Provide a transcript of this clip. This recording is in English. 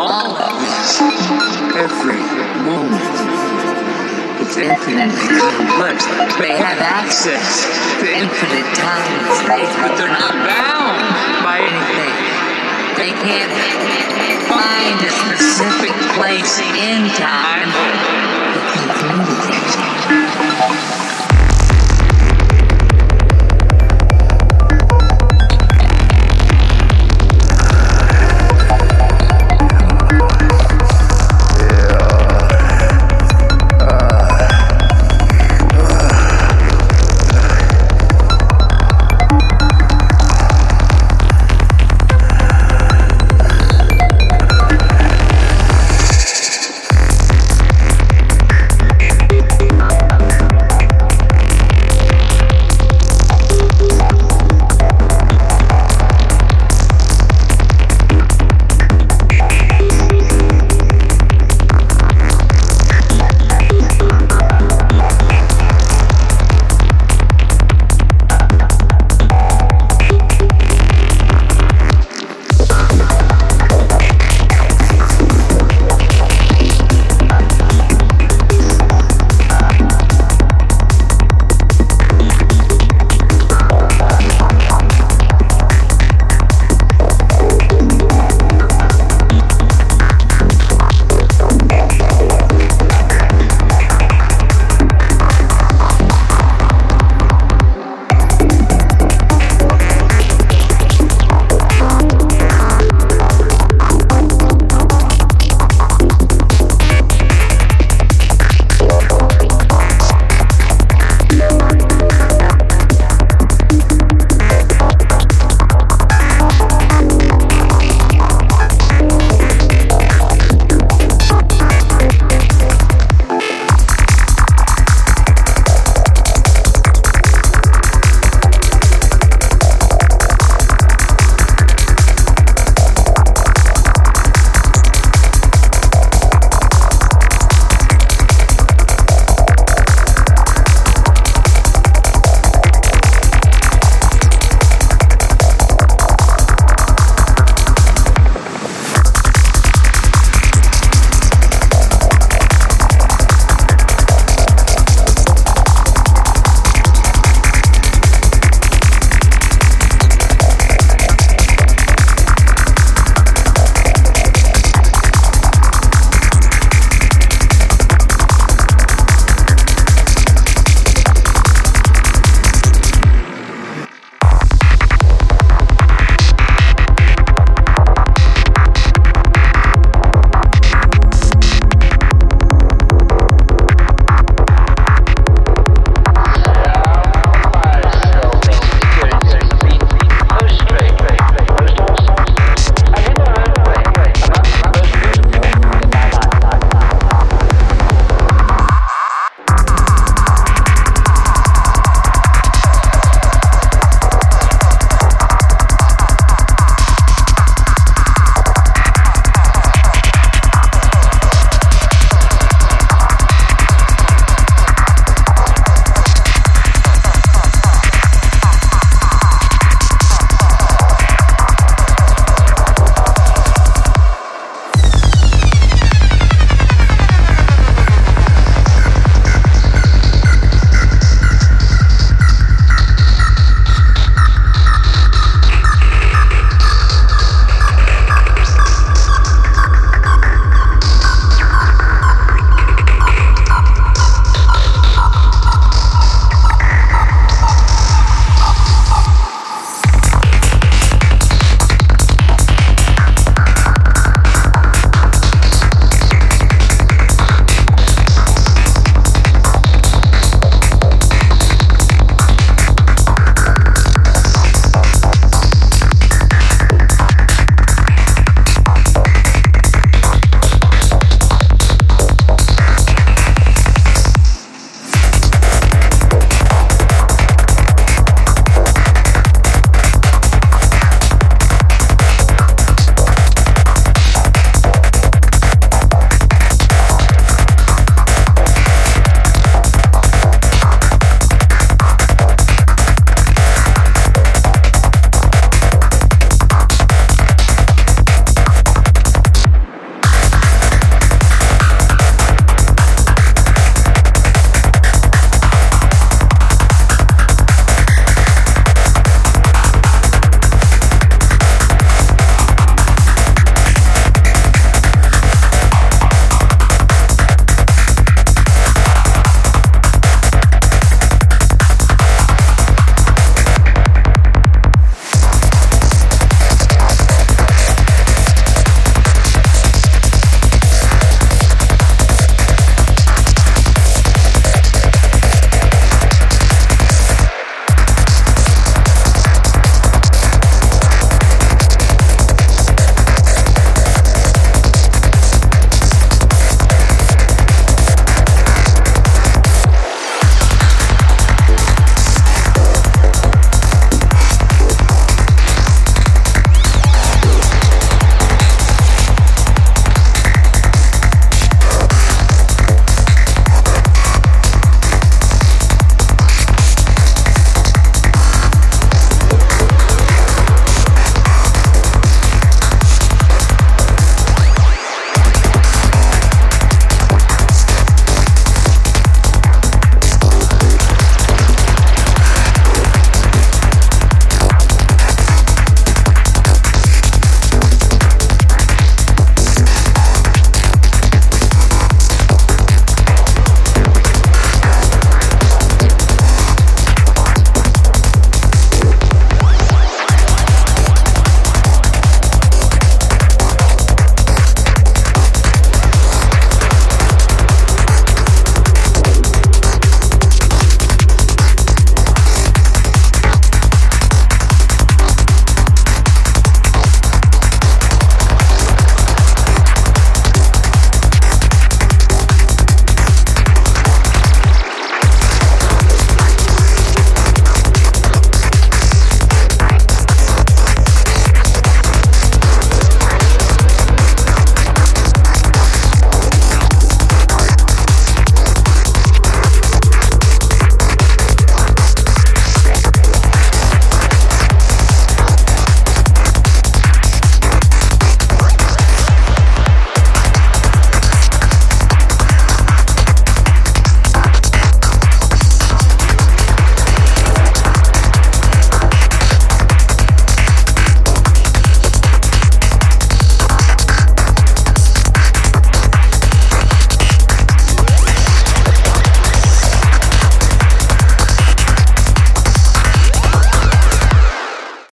always, every moment. It's infinitely complex. They have access to infinite time and space, but they're not bound by anything. They can't find a specific place in time